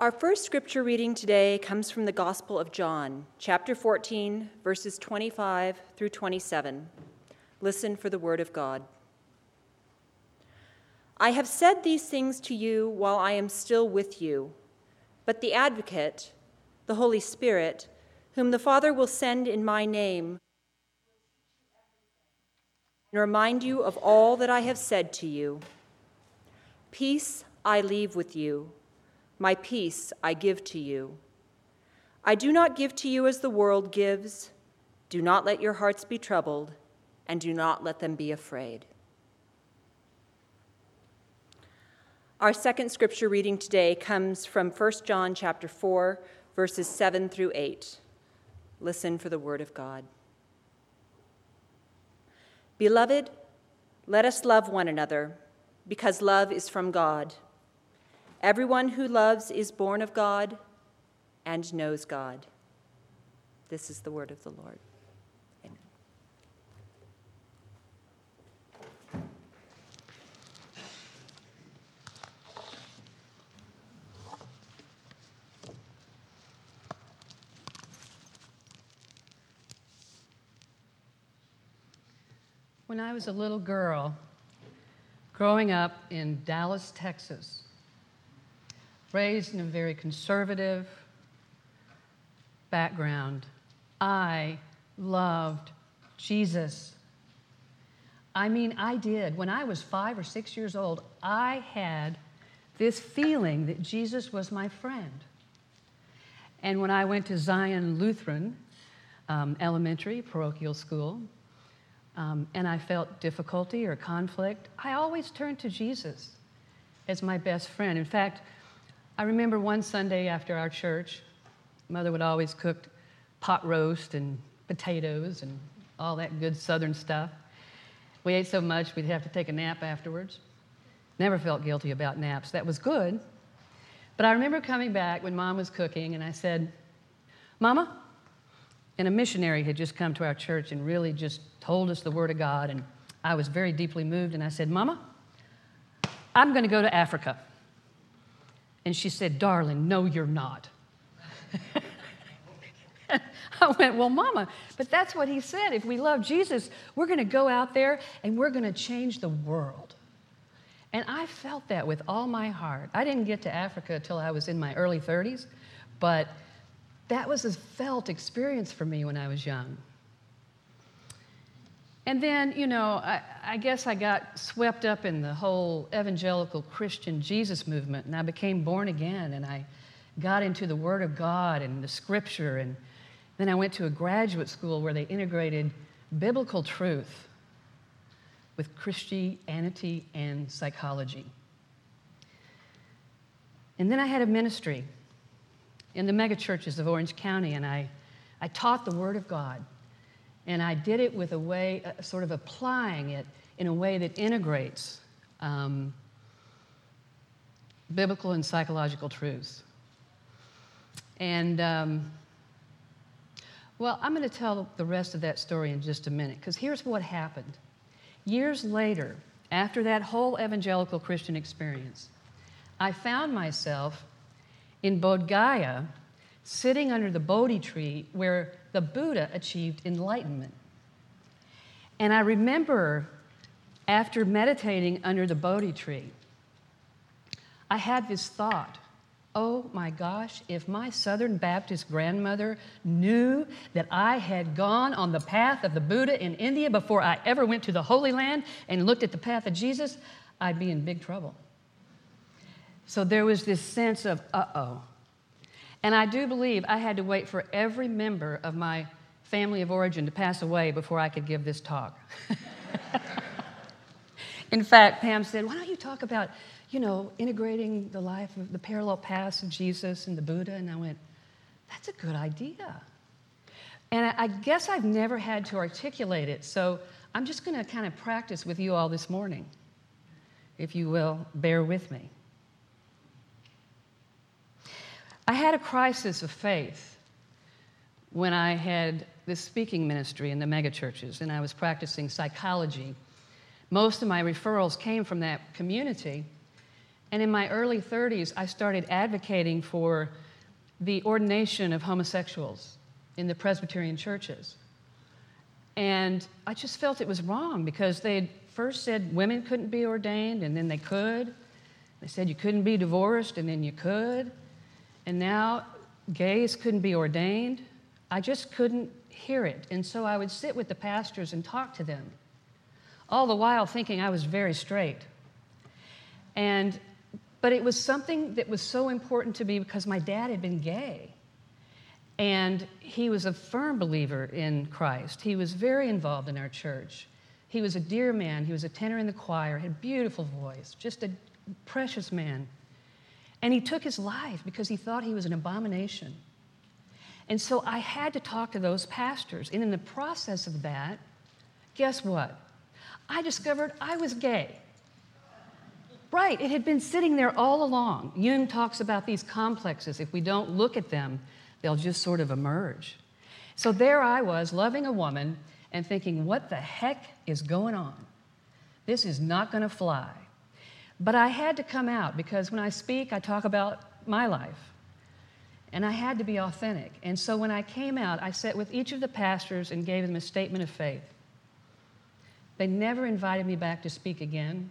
Our first scripture reading today comes from the Gospel of John, chapter 14, verses 25 through 27. Listen for the word of God. I have said these things to you while I am still with you, but the advocate, the Holy Spirit, whom the Father will send in my name, and remind you of all that I have said to you. Peace I leave with you. My peace I give to you. I do not give to you as the world gives. Do not let your hearts be troubled, and do not let them be afraid. Our second scripture reading today comes from 1 John chapter 4, verses 7 through 8. Listen for the word of God. Beloved, let us love one another, because love is from God. Everyone who loves is born of God and knows God. This is the word of the Lord. Amen. When I was a little girl, growing up in Dallas, Texas, raised in a very conservative background, I loved Jesus. I mean, I did. When I was five or six years old, I had this feeling that Jesus was my friend. And when I went to Zion Lutheran um, Elementary Parochial School, um, and I felt difficulty or conflict, I always turned to Jesus as my best friend. In fact, I remember one Sunday after our church, Mother would always cook pot roast and potatoes and all that good southern stuff. We ate so much we'd have to take a nap afterwards. Never felt guilty about naps. That was good. But I remember coming back when mom was cooking and I said, Mama, and a missionary had just come to our church and really just told us the Word of God. And I was very deeply moved. And I said, Mama, I'm going to go to Africa. And she said, Darling, no, you're not. I went, Well, Mama, but that's what he said. If we love Jesus, we're going to go out there and we're going to change the world. And I felt that with all my heart. I didn't get to Africa until I was in my early 30s, but that was a felt experience for me when I was young. And then, you know, I, I, guess I got swept up in the whole evangelical Christian Jesus movement, and I became born again, and I got into the Word of God and the Scripture, and then I went to a graduate school where they integrated biblical truth with Christianity and psychology. And then I had a ministry in the megachurches of Orange County, and I, I taught the Word of God. And I did it with a way, uh, sort of applying it in a way that integrates um, biblical and psychological truths. And, um, well, I'm going to tell the rest of that story in just a minute, because here's what happened. Years later, after that whole evangelical Christian experience, I found myself in Bodh Gaya sitting under the Bodhi tree where the Buddha achieved enlightenment. And I remember after meditating under the Bodhi tree, I had this thought oh my gosh, if my Southern Baptist grandmother knew that I had gone on the path of the Buddha in India before I ever went to the Holy Land and looked at the path of Jesus, I'd be in big trouble. So there was this sense of, uh oh, and I do believe I had to wait for every member of my family of origin to pass away before I could give this talk. In fact, Pam said, Why don't you talk about, you know, integrating the life of the parallel paths of Jesus and the Buddha? And I went, That's a good idea. And I guess I've never had to articulate it, so I'm just going to kind of practice with you all this morning, if you will, bear with me. I had a crisis of faith when I had this speaking ministry in the megachurches and I was practicing psychology. Most of my referrals came from that community. And in my early 30s, I started advocating for the ordination of homosexuals in the Presbyterian churches. And I just felt it was wrong because they had first said women couldn't be ordained, and then they could. They said you couldn't be divorced, and then you could. And now gays couldn't be ordained. I just couldn't hear it. And so I would sit with the pastors and talk to them, all the while thinking I was very straight. And, but it was something that was so important to me because my dad had been gay. And he was a firm believer in Christ. He was very involved in our church. He was a dear man. He was a tenor in the choir, had a beautiful voice, just a precious man. And he took his life because he thought he was an abomination. And so I had to talk to those pastors. And in the process of that, guess what? I discovered I was gay. Right, it had been sitting there all along. Jung talks about these complexes. If we don't look at them, they'll just sort of emerge. So there I was, loving a woman and thinking, what the heck is going on? This is not going to fly. But I had to come out because when I speak, I talk about my life. And I had to be authentic. And so when I came out, I sat with each of the pastors and gave them a statement of faith. They never invited me back to speak again.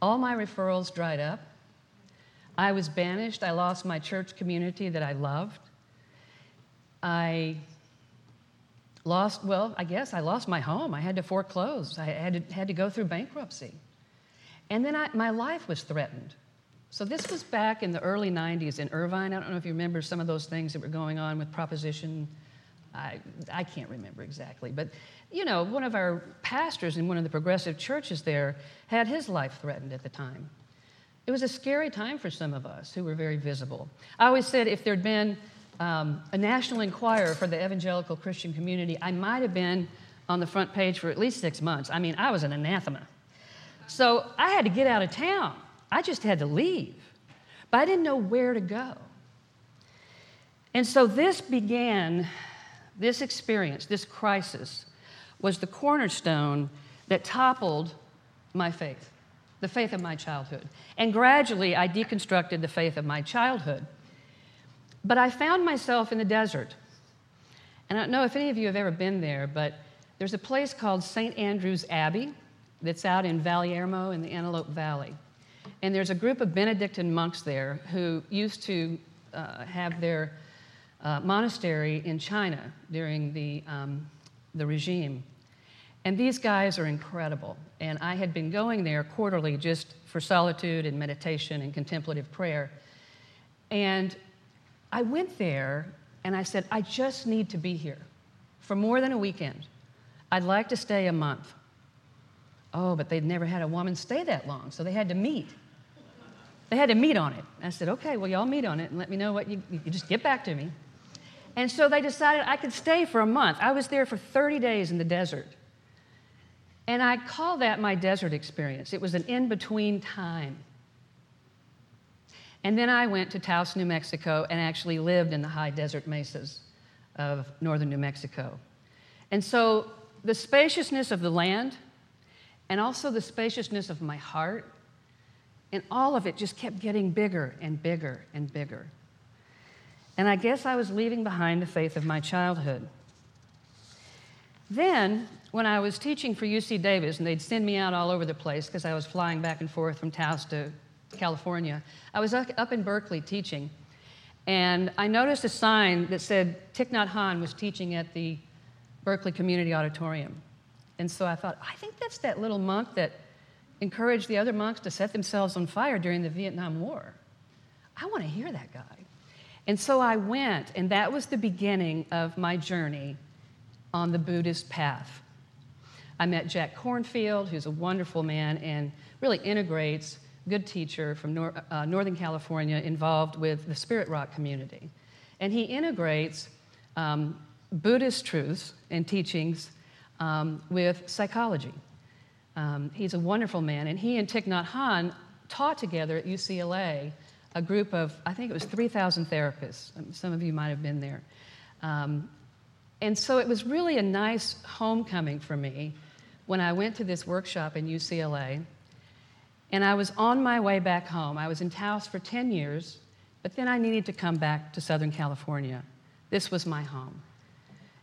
All my referrals dried up. I was banished. I lost my church community that I loved. I lost, well, I guess I lost my home. I had to foreclose, I had to, had to go through bankruptcy. And then I, my life was threatened. So this was back in the early 90s in Irvine. I don't know if you remember some of those things that were going on with Proposition. I, I can't remember exactly. But, you know, one of our pastors in one of the progressive churches there had his life threatened at the time. It was a scary time for some of us who were very visible. I always said if there'd been um, a National Enquirer for the evangelical Christian community, I might have been on the front page for at least six months. I mean, I was an anathema. So I had to get out of town. I just had to leave. But I didn't know where to go. And so this began, this experience, this crisis, was the cornerstone that toppled my faith, the faith of my childhood. And gradually, I deconstructed the faith of my childhood. But I found myself in the desert. And I don't know if any of you have ever been there, but there's a place called St. Andrew's Abbey that's out in Valyermo in the Antelope Valley. And there's a group of Benedictine monks there who used to uh, have their uh, monastery in China during the, um, the regime. And these guys are incredible. And I had been going there quarterly just for solitude and meditation and contemplative prayer. And I went there and I said, I just need to be here for more than a weekend. I'd like to stay a month. Oh, but they'd never had a woman stay that long, so they had to meet. They had to meet on it. I said, okay, well, y'all meet on it and let me know what you, you just get back to me. And so they decided I could stay for a month. I was there for 30 days in the desert. And I call that my desert experience. It was an in between time. And then I went to Taos, New Mexico, and actually lived in the high desert mesas of northern New Mexico. And so the spaciousness of the land and also the spaciousness of my heart and all of it just kept getting bigger and bigger and bigger. And I guess I was leaving behind the faith of my childhood. Then, when I was teaching for UC Davis, and they'd send me out all over the place because I was flying back and forth from Taos to California, I was up in Berkeley teaching. And I noticed a sign that said Thich Nhat Hanh was teaching at the Berkeley Community Auditorium. And so I thought, I think that's that little monk that encouraged the other monks to set themselves on fire during the Vietnam War. I want to hear that guy. And so I went, and that was the beginning of my journey on the Buddhist path. I met Jack Kornfield, who's a wonderful man and really integrates, good teacher from nor- uh, Northern California, involved with the Spirit Rock community. And he integrates um, Buddhist truths and teachings um, with psychology. Um, he's a wonderful man, and he and Thich Nhat Hanh taught together at UCLA a group of, I think it was 3,000 therapists. Um, some of you might have been there. Um, and so it was really a nice homecoming for me when I went to this workshop in UCLA. And I was on my way back home. I was in Taos for 10 years, but then I needed to come back to Southern California. This was my home.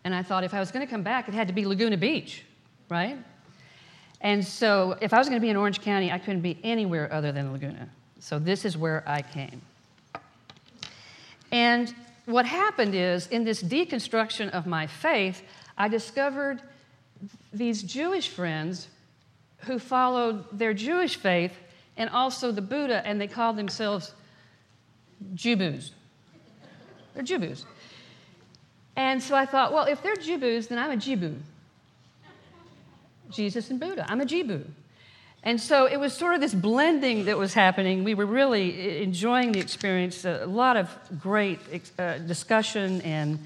And I thought if I was going to come back, it had to be Laguna Beach, right? And so if I was going to be in Orange County, I couldn't be anywhere other than Laguna. So this is where I came. And what happened is, in this deconstruction of my faith, I discovered these Jewish friends who followed their Jewish faith and also the Buddha, and they called themselves Jubus. They're Jubus. And so I thought, well, if they're Jubus, then I'm a Jibu. Jesus and Buddha. I'm a Jibu. And so it was sort of this blending that was happening. We were really enjoying the experience, a lot of great uh, discussion and,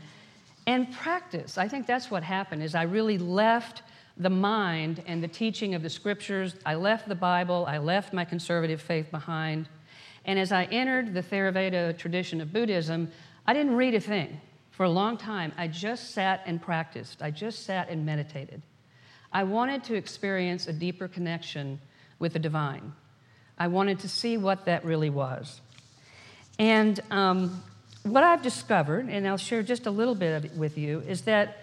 and practice. I think that's what happened is I really left the mind and the teaching of the scriptures. I left the Bible, I left my conservative faith behind. And as I entered the Theravada tradition of Buddhism, I didn't read a thing for a long time. I just sat and practiced, I just sat and meditated. I wanted to experience a deeper connection with the divine. I wanted to see what that really was. And um, what I've discovered, and I'll share just a little bit with you, is that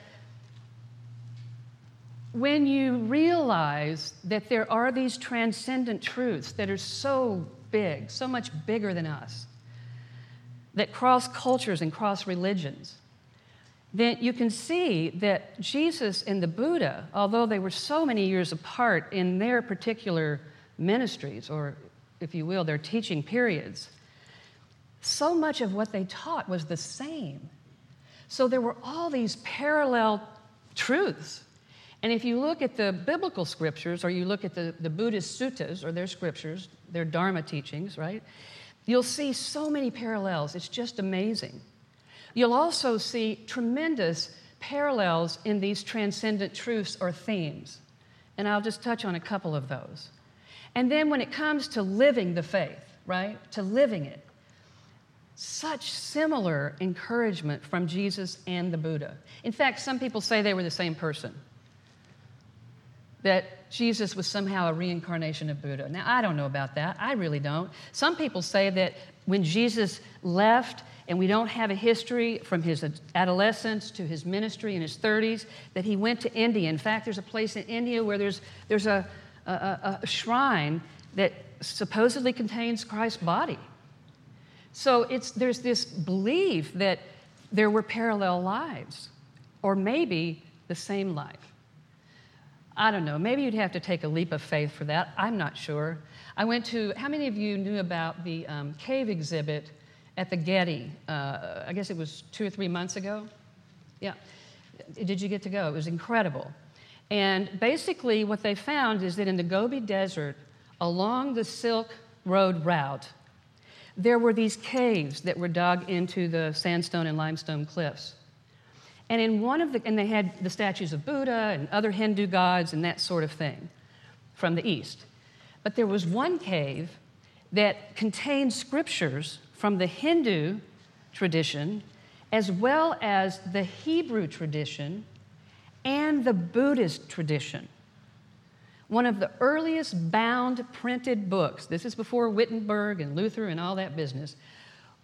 when you realize that there are these transcendent truths that are so big, so much bigger than us, that cross cultures and cross religions, then you can see that Jesus and the Buddha, although they were so many years apart in their particular ministries, or if you will, their teaching periods, so much of what they taught was the same. So there were all these parallel truths. And if you look at the biblical scriptures, or you look at the, the Buddhist suttas, or their scriptures, their Dharma teachings, right, you'll see so many parallels. It's just amazing. You'll also see tremendous parallels in these transcendent truths or themes. And I'll just touch on a couple of those. And then when it comes to living the faith, right, to living it, such similar encouragement from Jesus and the Buddha. In fact, some people say they were the same person. That Jesus was somehow a reincarnation of Buddha. Now, I don't know about that. I really don't. Some people say that when Jesus left and we don't have a history from his adolescence to his ministry in his 30s that he went to India. In fact, there's a place in India where there's, there's a, a, a shrine that supposedly contains Christ's body. So it's, there's this belief that there were parallel lives, or maybe the same life. I don't know. Maybe you'd have to take a leap of faith for that. I'm not sure. I went to, how many of you knew about the um, cave exhibit at the Getty. Uh, I guess it was two or three months ago. Yeah. Did you get to go? It was incredible. And basically, what they found is that in the Gobi Desert, along the Silk Road route, there were these caves that were dug into the sandstone and limestone cliffs. And in one of the, and they had the statues of Buddha and other Hindu gods and that sort of thing from the east. But there was one cave that contained scriptures from the Hindu tradition, as well as the Hebrew tradition and the Buddhist tradition. One of the earliest bound printed books, this is before Wittenberg and Luther and all that business,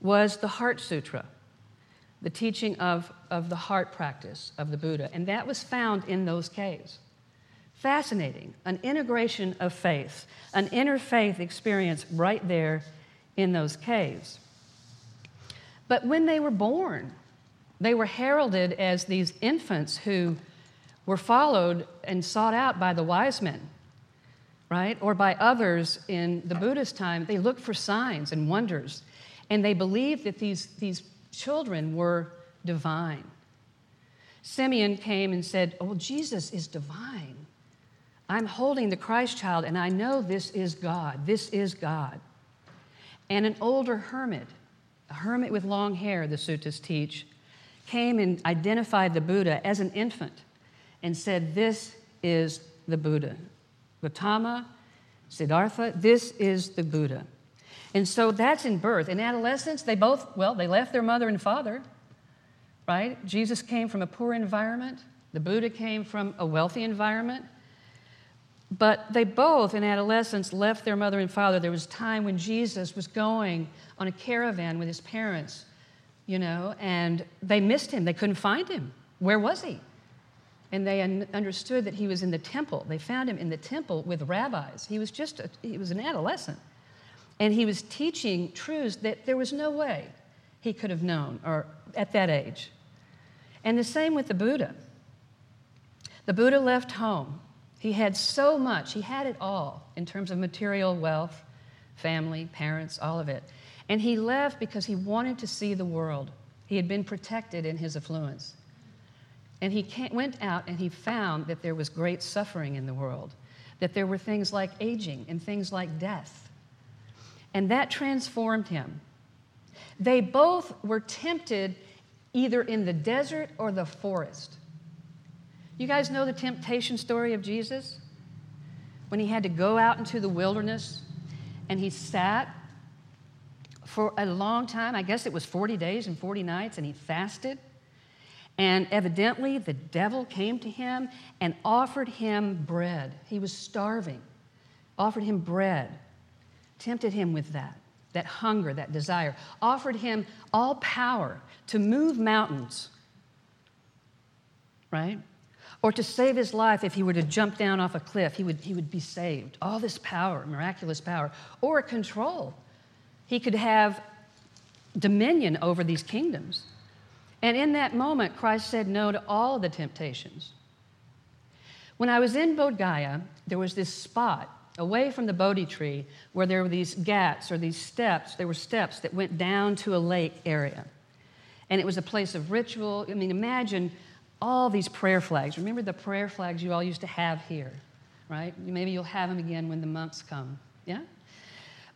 was the Heart Sutra, the teaching of, of the heart practice of the Buddha. And that was found in those caves. Fascinating. An integration of faith, an interfaith experience right there in those caves. But when they were born, they were heralded as these infants who were followed and sought out by the wise men, right? Or by others in the Buddhist time. They looked for signs and wonders, and they believed that these, these children were divine. Simeon came and said, Oh, Jesus is divine. I'm holding the Christ child, and I know this is God. This is God. And an older hermit hermit with long hair, the suttas teach, came and identified the Buddha as an infant and said, This is the Buddha. Gautama, Siddhartha, this is the Buddha. And so that's in birth. In adolescence, they both, well, they left their mother and father, right? Jesus came from a poor environment, the Buddha came from a wealthy environment. But they both, in adolescence, left their mother and father. There was a time when Jesus was going on a caravan with his parents, you know, and they missed him. They couldn't find him. Where was he? And they un- understood that he was in the temple. They found him in the temple with rabbis. He was just, a, he was an adolescent. And he was teaching truths that there was no way he could have known or at that age. And the same with the Buddha. The Buddha left home. He had so much, he had it all in terms of material wealth, family, parents, all of it. And he left because he wanted to see the world. He had been protected in his affluence. And he went out and he found that there was great suffering in the world, that there were things like aging and things like death. And that transformed him. They both were tempted either in the desert or the forest. You guys know the temptation story of Jesus? When he had to go out into the wilderness and he sat for a long time, I guess it was 40 days and 40 nights, and he fasted. And evidently, the devil came to him and offered him bread. He was starving, offered him bread, tempted him with that, that hunger, that desire, offered him all power to move mountains, right? Or to save his life if he were to jump down off a cliff, he would, he would be saved. All this power, miraculous power, or control. He could have dominion over these kingdoms. And in that moment, Christ said no to all the temptations. When I was in Bodh Gaya, there was this spot away from the Bodhi tree where there were these ghats or these steps. There were steps that went down to a lake area. And it was a place of ritual. I mean, imagine all these prayer flags. Remember the prayer flags you all used to have here, right? Maybe you'll have them again when the monks come. Yeah?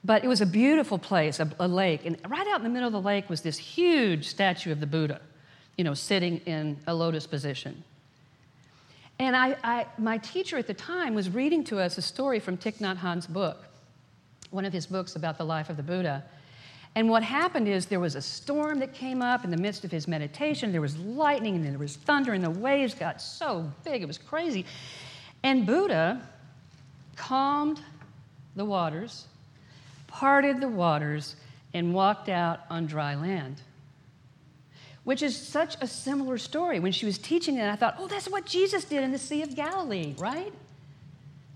But it was a beautiful place, a, a, lake. And right out in the middle of the lake was this huge statue of the Buddha, you know, sitting in a lotus position. And I, I, my teacher at the time was reading to us a story from Thich Nhat Hanh's book, one of his books about the life of the Buddha. And what happened is there was a storm that came up in the midst of his meditation. There was lightning and there was thunder, and the waves got so big, it was crazy. And Buddha calmed the waters, parted the waters, and walked out on dry land. Which is such a similar story. When she was teaching it, I thought, oh, that's what Jesus did in the Sea of Galilee, right?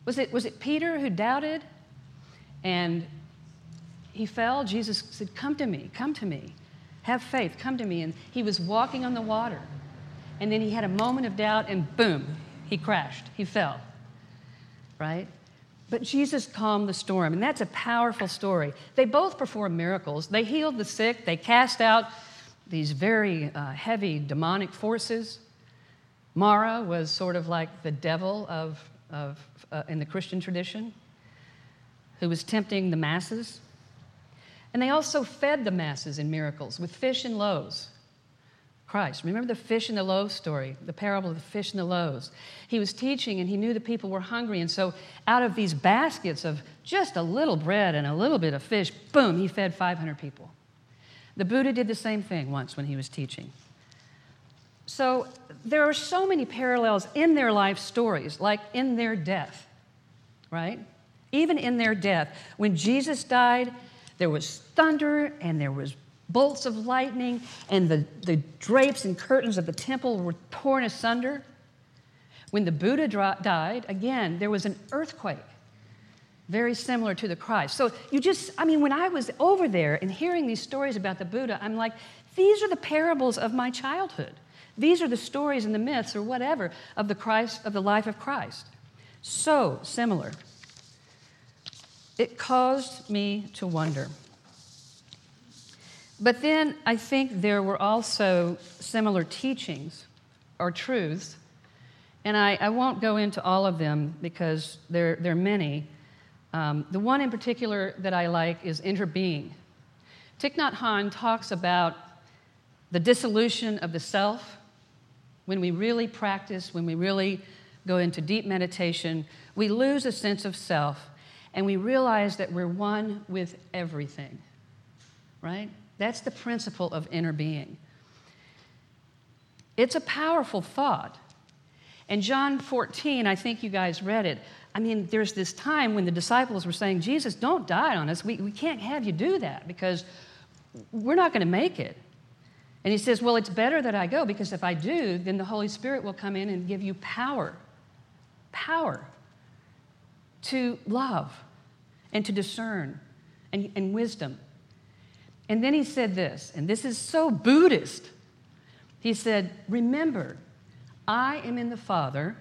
Was it, was it Peter who doubted? And he fell, Jesus said, Come to me, come to me. Have faith, come to me. And he was walking on the water. And then he had a moment of doubt, and boom, he crashed. He fell. Right? But Jesus calmed the storm, and that's a powerful story. They both performed miracles. They healed the sick, they cast out these very uh, heavy demonic forces. Mara was sort of like the devil of, of uh, in the Christian tradition, who was tempting the masses. And they also fed the masses in miracles with fish and loaves. Christ. Remember the fish and the loaves story, the parable of the fish and the loaves. He was teaching and he knew the people were hungry. And so, out of these baskets of just a little bread and a little bit of fish, boom, he fed 500 people. The Buddha did the same thing once when he was teaching. So, there are so many parallels in their life stories, like in their death, right? Even in their death. When Jesus died, there was thunder and there was bolts of lightning, and the, the drapes and curtains of the temple were torn asunder. When the Buddha died, again, there was an earthquake, very similar to the Christ. So you just, I mean, when I was over there and hearing these stories about the Buddha, I'm like, these are the parables of my childhood. These are the stories and the myths or whatever of the Christ, of the life of Christ. So similar. It caused me to wonder. But then I think there were also similar teachings or truths, and I, I won't go into all of them because there, there are many. Um, the one in particular that I like is interbeing. Thich Nhat Hanh talks about the dissolution of the self. When we really practice, when we really go into deep meditation, we lose a sense of self and we realize that we're one with everything, right? That's the principle of interbeing. It's a powerful thought. And John 14, I think you guys read it. I mean, there's this time when the disciples were saying, Jesus, don't die on us. We, we can't have you do that because we're not going to make it. And he says, Well, it's better that I go because if I do, then the Holy Spirit will come in and give you power. Power to love and to discern and, and wisdom. And then he said this, and this is so Buddhist. He said, Remember, I am in the Father,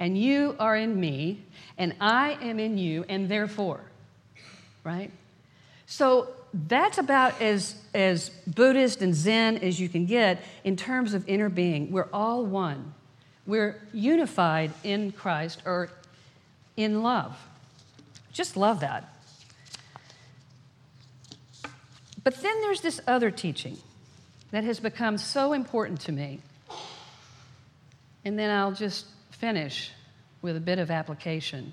and you are in me, and I am in you, and therefore, right? So that's about as, as Buddhist and Zen as you can get in terms of interbeing. We're all one. We're unified in Christ or in love. Just love that. But then there's this other teaching that has become so important to me. And then I'll just finish with a bit of application.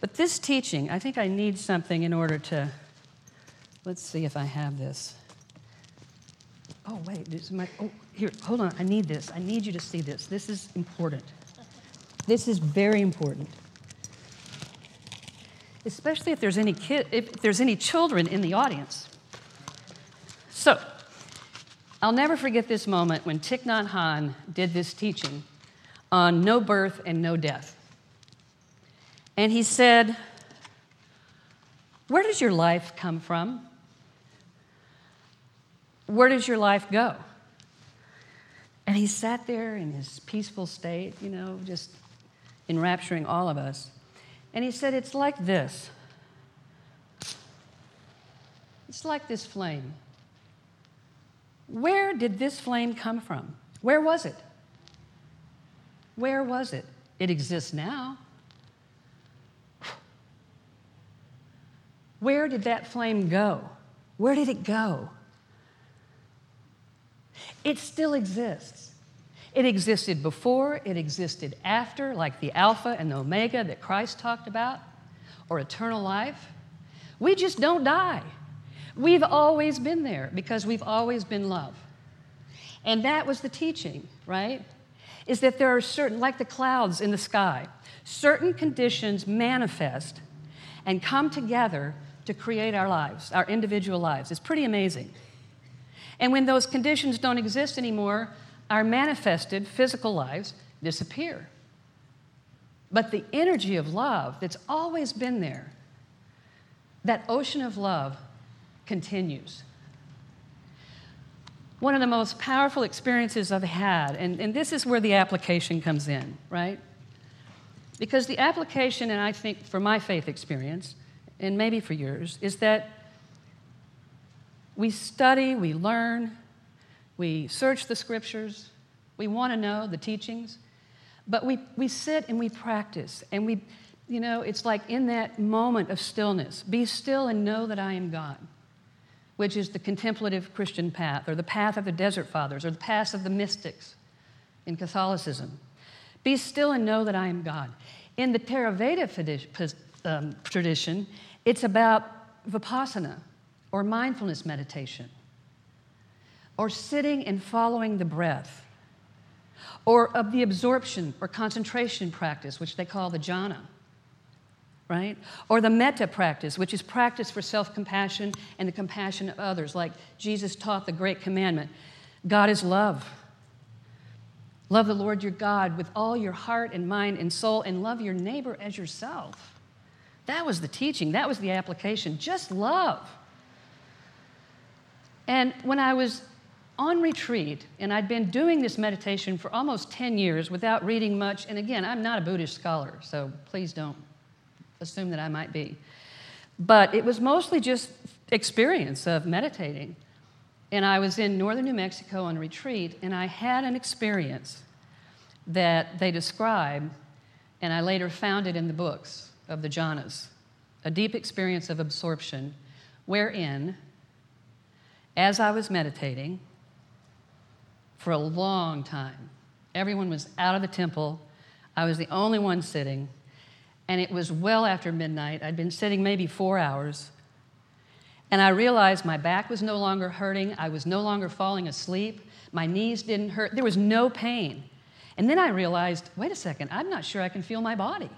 But this teaching, I think I need something in order to. Let's see if I have this. Oh, wait, this is my. Oh, here, hold on. I need this. I need you to see this. This is important. This is very important. Especially if there's any kid, if there's any children in the audience. So, I'll never forget this moment when Thich Nhat Hanh did this teaching on no birth and no death. And he said, Where does your life come from? Where does your life go? And he sat there in his peaceful state, you know, just enrapturing all of us. And he said, It's like this. It's like this flame. Where did this flame come from? Where was it? Where was it? It exists now. Where did that flame go? Where did it go? It still exists. It existed before, it existed after, like the Alpha and the Omega that Christ talked about, or eternal life. We just don't die. We've always been there because we've always been love. And that was the teaching, right? Is that there are certain, like the clouds in the sky, certain conditions manifest and come together to create our lives, our individual lives. It's pretty amazing. And when those conditions don't exist anymore, our manifested physical lives disappear. But the energy of love that's always been there, that ocean of love continues. One of the most powerful experiences I've had, and, and this is where the application comes in, right? Because the application, and I think for my faith experience, and maybe for yours, is that we study, we learn, we search the scriptures, we want to know the teachings, but we, we sit and we practice, and we, you know, it's like in that moment of stillness be still and know that I am God which is the contemplative Christian path, or the path of the Desert Fathers, or the path of the mystics in Catholicism. Be still and know that I am God. In the Theravada um, tradition, it's about vipassana, or mindfulness meditation, or sitting and following the breath, or of the absorption or concentration practice, which they call the jhana right? Or the metta practice, which is practice for self compassion and the compassion of others, like Jesus taught the great commandment God is love. Love the Lord your God with all your heart and mind and soul, and love your neighbor as yourself. That was the teaching, that was the application. Just love. And when I was on retreat, and I'd been doing this meditation for almost 10 years without reading much, and again, I'm not a Buddhist scholar, so please don't assume that I might be. But it was mostly just experience of meditating. And I was in northern New Mexico on retreat, and I had an experience that they describe, and I later found it in the books of the jhanas a deep experience of absorption, wherein, as I was meditating for a long time, everyone was out of the temple. I was the only one sitting and it was well after midnight. I'd been sitting maybe four hours. And I realized my back was no longer hurting. I was no longer falling asleep. My knees didn't hurt. There was no pain. And then I realized wait a second, I'm not sure I can feel my body.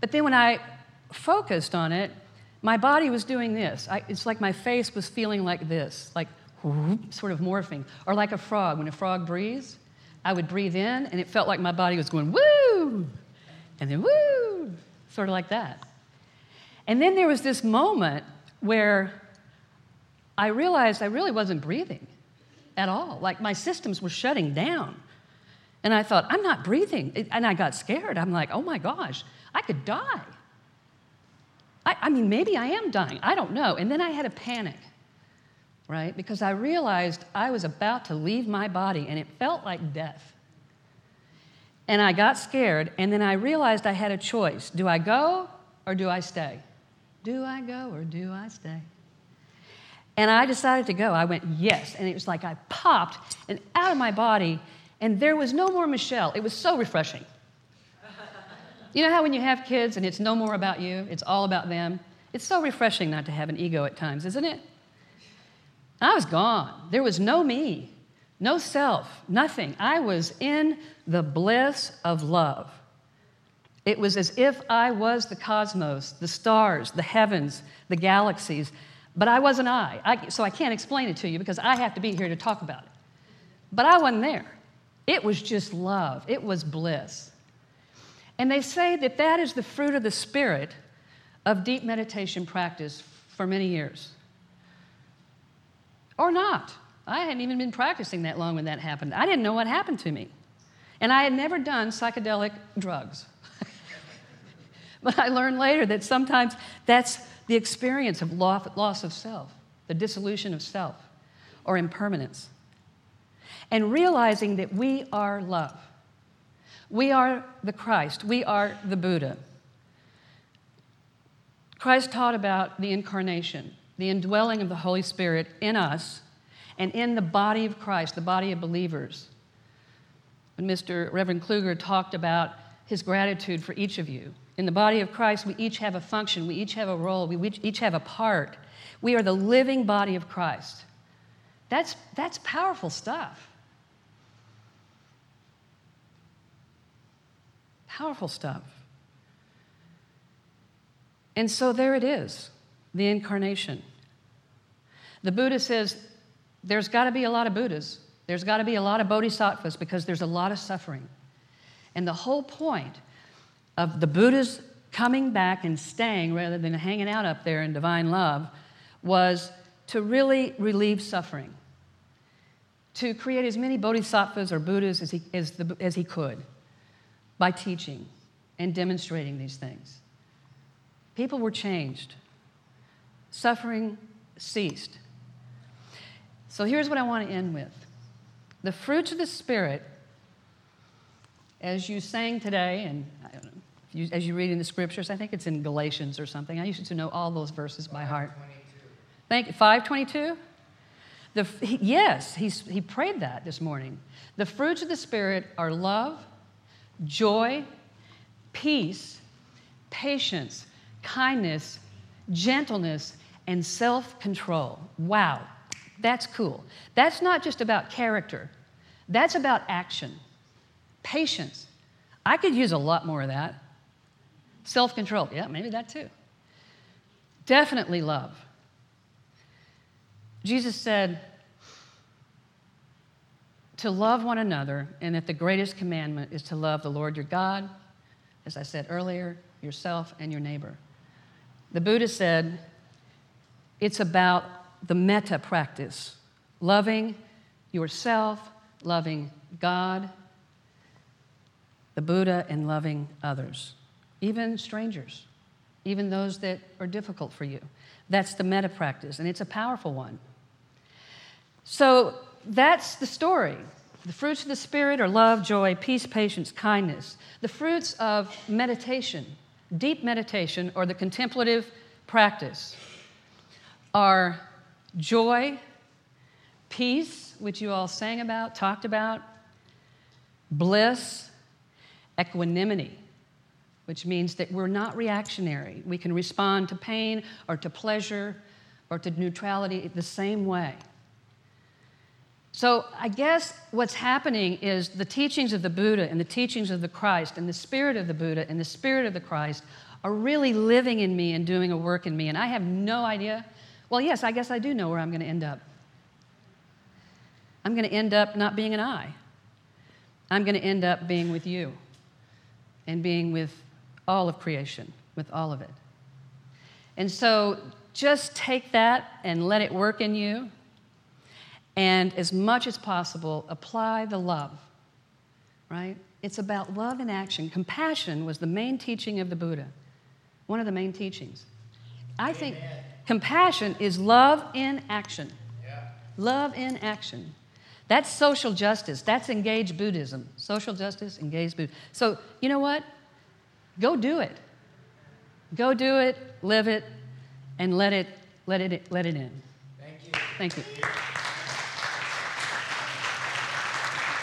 But then when I focused on it, my body was doing this. I, it's like my face was feeling like this, like whoop, sort of morphing, or like a frog. When a frog breathes, I would breathe in, and it felt like my body was going woo, and then woo, sort of like that. And then there was this moment where I realized I really wasn't breathing at all. Like my systems were shutting down. And I thought, I'm not breathing. And I got scared. I'm like, oh my gosh, I could die. I, I, mean, maybe I am dying. I don't know. And then I had a panic, right? Because I realized I was about to leave my body and it felt like death. And I got scared. And then I realized I had a choice do I go or do I stay? Do I go or do I stay? And I decided to go. I went, yes. And it was like I popped and out of my body and there was no more Michele. It was so refreshing. You know how when you have kids and it's no more about you, it's all about them? It's so refreshing not to have an ego at times, isn't it? I was gone. There was no me, no self, nothing. I was in the bliss of love. It was as if I was the cosmos, the stars, the heavens, the galaxies, but I wasn't I. I. So I can't explain it to you because I have to be here to talk about it. But I wasn't there. It was just love, it was bliss. And they say that that is the fruit of the Spirit of deep meditation practice for many years. Or not. I hadn't even been practicing that long when that happened. I didn't know what happened to me. And I had never done psychedelic drugs. but I learned later that sometimes that's the experience of loss of self, the dissolution of self, or impermanence and realizing that we are love. We are the Christ, we are the Buddha. Christ taught about the incarnation, the indwelling of the Holy Spirit in us and in the body of Christ, the body of believers. When Mr. Reverend Kluger talked about his gratitude for each of you, in the body of Christ, we each have a function, we each have a role, we each have a part. We are the living body of Christ. That's, that's powerful stuff. Powerful stuff. And so there it is the incarnation. The Buddha says there's got to be a lot of Buddhas, there's got to be a lot of bodhisattvas because there's a lot of suffering. And the whole point of the Buddhas coming back and staying rather than hanging out up there in divine love was to really relieve suffering, to create as many bodhisattvas or Buddhas as he, as, the, as he could by teaching and demonstrating these things. People were changed, suffering ceased. So here's what I want to end with the fruits of the Spirit, as you sang today, and know, you, as you read in the scriptures, I think it's in Galatians or something. I used to know all those verses by heart. Thank you. 522? The, he, yes, he's, he prayed that this morning. The fruits of the Spirit are love, joy, peace, patience, kindness, gentleness, and self control. Wow, that's cool. That's not just about character, that's about action. Patience. I could use a lot more of that. Self control. Yeah, maybe that too. Definitely love. Jesus said, to love one another, and that the greatest commandment is to love the Lord your God, as I said earlier, yourself and your neighbor. The Buddha said it's about the metta practice loving yourself, loving God, the Buddha, and loving others, even strangers, even those that are difficult for you. That's the metta practice, and it's a powerful one. So, that's the story. The fruits of the Spirit are love, joy, peace, patience, kindness. The fruits of meditation, deep meditation, or the contemplative practice, are joy, peace, which you all sang about, talked about, bliss, equanimity, which means that we're not reactionary. We can respond to pain or to pleasure or to neutrality the same way. So, I guess what's happening is the teachings of the Buddha and the teachings of the Christ and the spirit of the Buddha and the spirit of the Christ are really living in me and doing a work in me, and I have no idea. Well, yes, I guess I do know where I'm going to end up. I'm going to end up not being an I. I'm going to end up being with you and being with all of creation, with all of it. And so just take that and let it work in you. And as much as possible, apply the love, right? It's about love in action. Compassion was the main teaching of the Buddha, one of the main teachings. I Amen. Compassion is love in action. Yeah. Love in action. That's social justice. That's engaged Buddhism. Social justice, engaged Buddhism. So, you know what? Go do it. Go do it, live it, and let it, let it, let it in. Thank you. Thank you.